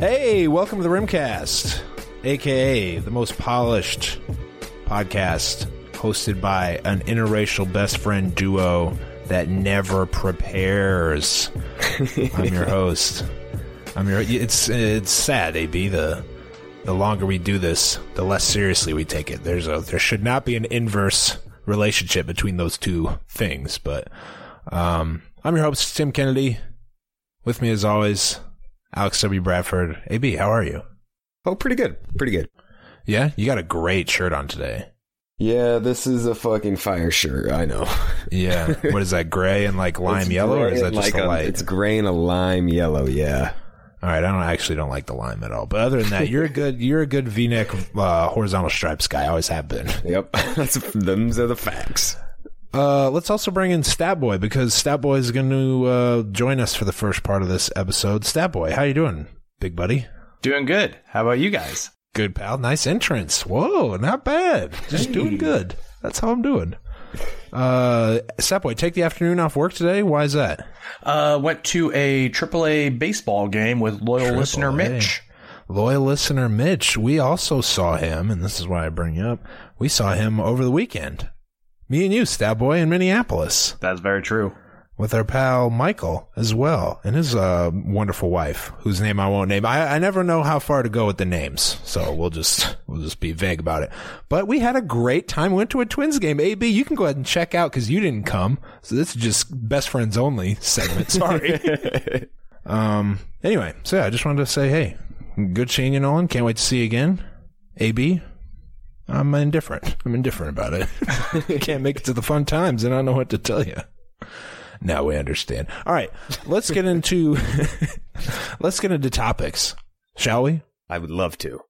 Hey, welcome to the Rimcast, aka the most polished podcast hosted by an interracial best friend duo that never prepares. I'm your host. I'm your. It's it's sad, AB. The the longer we do this, the less seriously we take it. There's a there should not be an inverse relationship between those two things. But um, I'm your host, Tim Kennedy. With me, as always, Alex W. Bradford. AB, how are you? Oh, pretty good. Pretty good. Yeah, you got a great shirt on today. Yeah, this is a fucking fire shirt. I know. Yeah, what is that? Gray and like lime yellow, or is that just like a a- light? It's gray and a lime yellow. Yeah. All right, I don't actually don't like the lime at all. But other than that, you're a good you're a good V-neck uh, horizontal stripes guy. I always have been. Yep. That's them's are the facts. Uh, let's also bring in Stat Boy because Stat Boy is going to uh, join us for the first part of this episode. Stat Boy, how you doing, big buddy? Doing good. How about you guys? Good pal. Nice entrance. Whoa, not bad. Just doing good. That's how I'm doing. Uh, Stat Boy, take the afternoon off work today. Why is that? Uh, went to a AAA baseball game with loyal listener. Mitch. Loyal listener Mitch, we also saw him, and this is why I bring you up. We saw him over the weekend. Me and you, Stat Boy, in Minneapolis. That's very true. with our pal Michael as well, and his uh, wonderful wife, whose name I won't name. I, I never know how far to go with the names, so we'll just we'll just be vague about it. But we had a great time. We went to a Twins game. AB, you can go ahead and check out because you didn't come. So this is just best friends only segment. Sorry. um. Anyway, so yeah, I just wanted to say, hey, good seeing you, Nolan. Can't wait to see you again. AB. I'm indifferent. I'm indifferent about it. Can't make it to the fun times, and I don't know what to tell you. Now we understand. All right, let's get into let's get into topics, shall we? I would love to.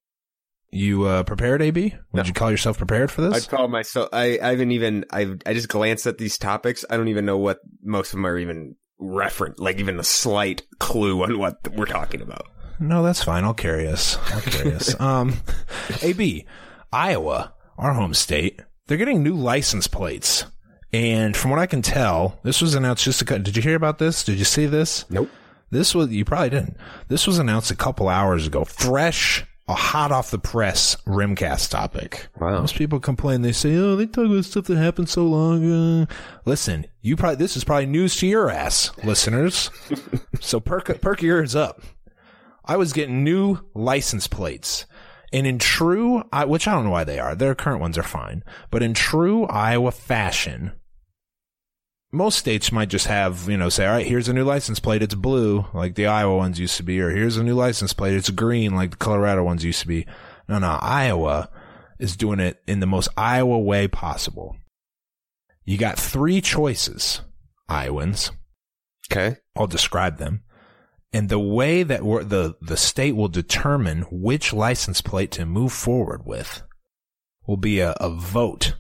You uh, prepared, AB? Would you call yourself prepared for this? I'd call myself. I, I haven't even. I I just glanced at these topics. I don't even know what most of them are even referent. Like even a slight clue on what we're talking about. no, that's fine. I'll carry us. I'll carry us. Um, AB, Iowa, our home state, they're getting new license plates, and from what I can tell, this was announced just a. cou- Did you hear about this? Did you see this? Nope. This was you probably didn't. This was announced a couple hours ago, fresh, a hot off the press Rimcast topic. Wow. Most people complain. They say, "Oh, they talk about stuff that happened so long." ago." Listen, you probably this is probably news to your ass, listeners. so perk perk your ears up. Iowa's getting new license plates. And in true, I, which I don't know why they are, their current ones are fine, but in true Iowa fashion, most states might just have, you know, say, all right, here's a new license plate. It's blue, like the Iowa ones used to be, or here's a new license plate. It's green, like the Colorado ones used to be. No, no, Iowa is doing it in the most Iowa way possible. You got three choices, Iowans. Okay. I'll describe them. And the way that we're, the, the state will determine which license plate to move forward with will be a, a vote,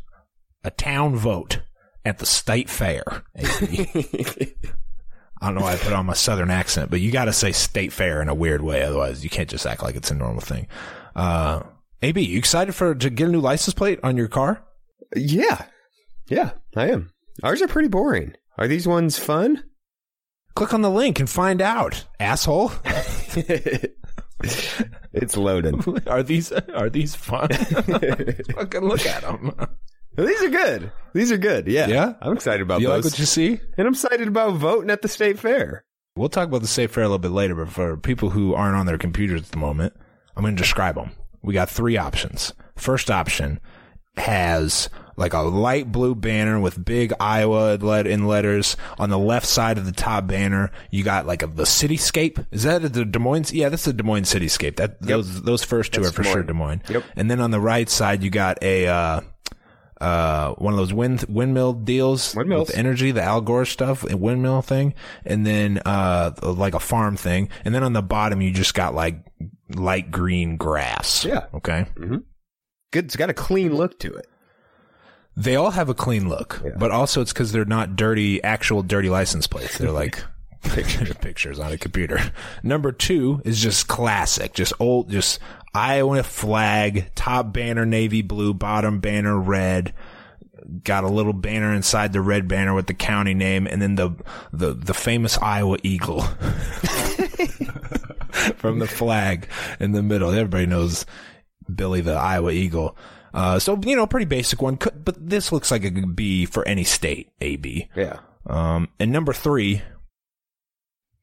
a town vote at the state fair. I don't know why I put on my southern accent, but you got to say state fair in a weird way. Otherwise, you can't just act like it's a normal thing. Uh, AB, you excited for to get a new license plate on your car? yeah. Yeah, I am. Ours are pretty boring. Are these ones fun? Click on the link and find out, asshole. it's loaded. are these are these fun? Fucking look at them. These are good. These are good. Yeah. Yeah? I'm excited about You like what you see? and I'm excited about voting at the state fair. We'll talk about the state fair a little bit later, but for people who aren't on their computers at the moment, I'm going to describe them. We got three options. First option has like a light blue banner with big Iowa let in letters on the left side of the top banner. You got like a, the cityscape. Is that the Des Moines? Yeah, that's the Des Moines cityscape. That those those first two That's are for Des sure Des Moines. Yep. And then on the right side, you got a uh, uh, one of those wind windmill deals Windmills. with energy, the Al Gore stuff, windmill thing, and then uh, like a farm thing, and then on the bottom you just got like light green grass. Yeah. Okay. Good. It's got a clean look to it. They all have a clean look, but also it's because they're not dirty, actual dirty license plates. They're like pictures, pictures on a computer. Number two is just classic, just old, just Iowa flag, top banner navy blue, bottom banner red. Got a little banner inside the red banner with the county name, and then the the the famous Iowa eagle. from the flag in the middle. Everybody knows Billy the Iowa Eagle. Uh, so you know, pretty basic one. Could, but this looks like it could be for any state. AB. Yeah. Um, and number three,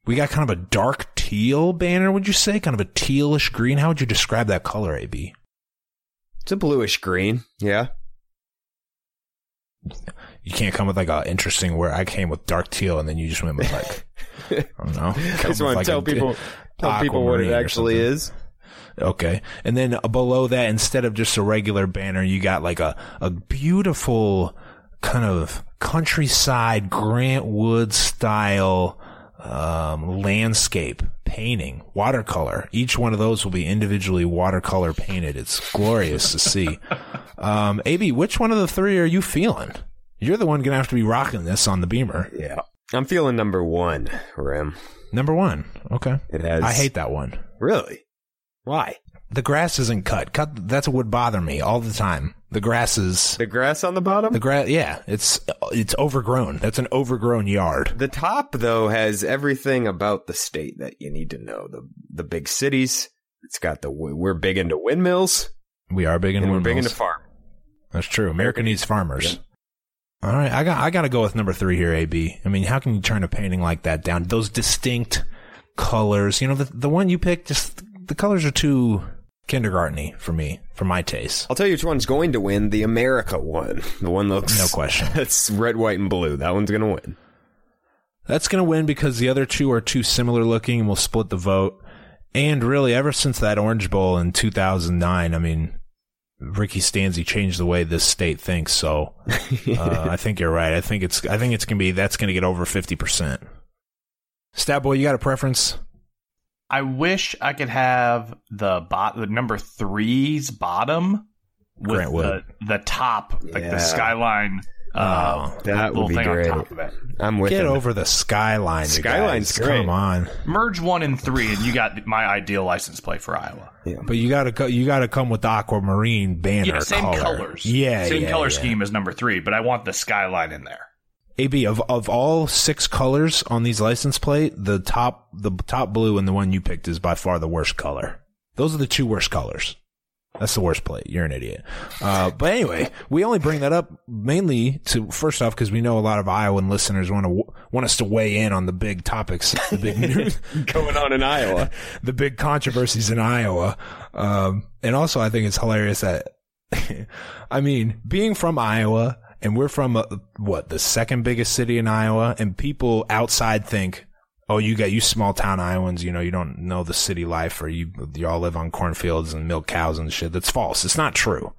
we got kind of a dark teal banner. Would you say kind of a tealish green? How would you describe that color? AB. It's a bluish green. Yeah. You can't come with like a interesting where I came with dark teal and then you just went with like I don't know. I just want to tell people tell people what it actually is. Okay. And then below that, instead of just a regular banner, you got like a, a beautiful kind of countryside Grant Wood style, um, landscape painting, watercolor. Each one of those will be individually watercolor painted. It's glorious to see. Um, AB, which one of the three are you feeling? You're the one gonna have to be rocking this on the Beamer. Yeah. I'm feeling number one, Rim. Number one. Okay. It has. I hate that one. Really? Why? The grass isn't cut. Cut. That's what would bother me all the time. The grass is The grass on the bottom? the grass. Yeah, it's it's overgrown. That's an overgrown yard. The top though has everything about the state that you need to know. The the big cities. It's got the we're big into windmills We are big into and we're big into farm. That's true. America needs farmers. All right, I got I got to go with number three here. AB. I mean, how can you turn a painting like that down? Those distinct colors. You know, the the one you picked, just the colors are too kindergarteny for me, for my taste. I'll tell you which one's going to win. The America one. The one looks No question. That's red, white, and blue. That one's gonna win. That's going to win because the other two are too similar looking and we'll split the vote. And really, ever since that Orange Bowl in 2009, I mean, Ricky Stanzi changed the way this state thinks. So uh, I think you're right. I think it's I think it's gonna be that's gonna get over 50 percent. Stat boy, you got a preference? I wish I could have the bot, the number three's bottom with Grant Wood. the, the top, like Yeah. the skyline. Uh, That would be thing great. on top of it. I'm with Get him. over the skyline. you Skyline's guys. great. Come on, Merge one and three, and you got my ideal license plate for Iowa. but you got to co- you got to come with the aquamarine banner Yeah, same color. colors. Yeah, same yeah, color yeah. scheme as number three, but I want the skyline in there. AB of of all six colors on these license plate, the top the top blue and the one you picked is by far the worst color. Those are the two worst colors. That's the worst plate. You're an idiot. Uh, but anyway, we only bring that up mainly to first off because we know a lot of Iowan listeners want to want us to weigh in on the big topics, the big news, going on in Iowa. the big controversies in Iowa. Um, and also I think it's hilarious that, I mean, being from Iowa and we're from uh what, the second biggest city in Iowa and people outside think, Oh, you got you small town Iowans, you know, you don't know the city life or you, you all live on cornfields and milk cows and shit. That's false. It's not true.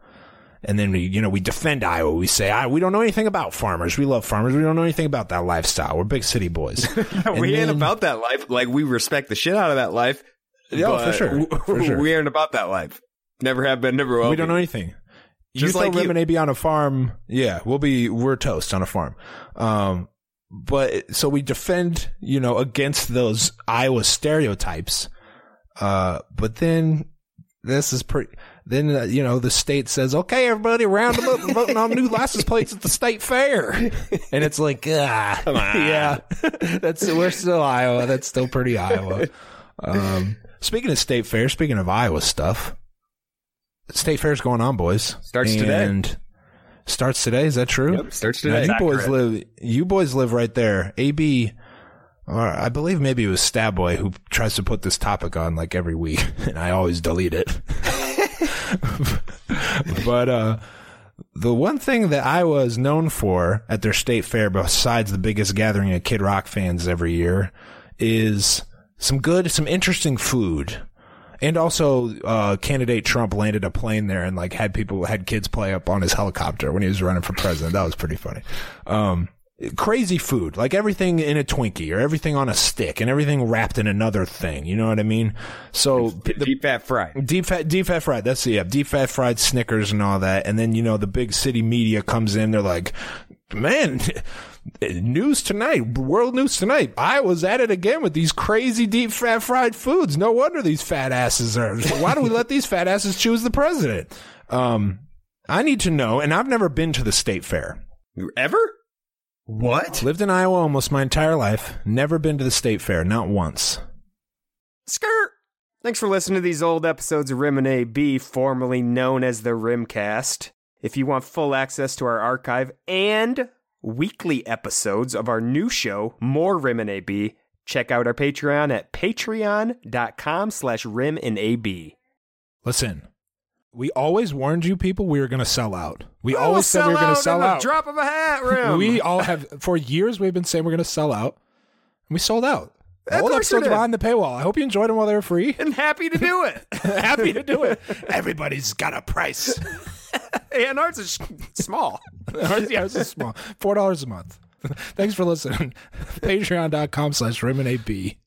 And then we, you know, we defend Iowa. We say, I, we don't know anything about farmers. We love farmers. We don't know anything about that lifestyle. We're big city boys. We ain't about that life. Like we respect the shit out of that life. Yeah, for sure. For sure. We ain't about that life. Never have been. Never will. we don't know anything. Just you like throw you. Rim and AB on a farm, yeah, we'll be we're toast on a farm. Um, but so we defend, you know, against those Iowa stereotypes. Uh, but then this is pretty. Then uh, you know the state says, "Okay, everybody, round them up, and voting on new license plates at the state fair," and it's like, ah, Come on. yeah, that's we're still Iowa. That's still pretty Iowa. Um, speaking of state fair, speaking of Iowa stuff, state fair's going on, boys. Starts today. and Starts today. Is that true? Yep, starts Now, today. you boys accurate. live. You boys live right there. AB, or I believe maybe it was Stat Boy who tries to put this topic on like every week, and I always delete it. but uh, the one thing that I was known for at their state fair, besides the biggest gathering of Kid Rock fans every year, is some good, some interesting food. And also, uh, candidate Trump landed a plane there and like had people, had kids play up on his helicopter when he was running for president. That was pretty funny. Um, crazy food, like everything in a Twinkie or everything on a stick and everything wrapped in another thing. You know what I mean? So the, Deep fat fried. Deep fat, deep fat fried. That's the yeah, deep fat fried Snickers and all that. And then you know the big city media comes in. They're like, man, news tonight, world news tonight. Iowa's at it again with these crazy deep fat fried foods. No wonder these fat asses are. Why do we let these fat asses choose the president? Um, I need to know, and I've never been to the state fair. Ever? What? Lived in Iowa almost my entire life. Never been to the state fair, not once. Skirt. Thanks for listening to these old episodes of Rim and AB, formerly known as the Rimcast. If you want full access to our archive and weekly episodes of our new show, More Rim and AB, check out our Patreon at patreon.com slash rim and AB. Listen, we always warned you people we were going to sell out. We always said we were going to sell out. drop of a hat, Rim. We all have for years we've been saying we're going to sell out, and we sold out. Of Old episodes behind the paywall. I hope you enjoyed them while they were free. and happy to do it. Happy to do it. Everybody's got a price. and ours is small. Ours- a small four dollars a month. Thanks for listening. Patreon.com slash Rim and AB.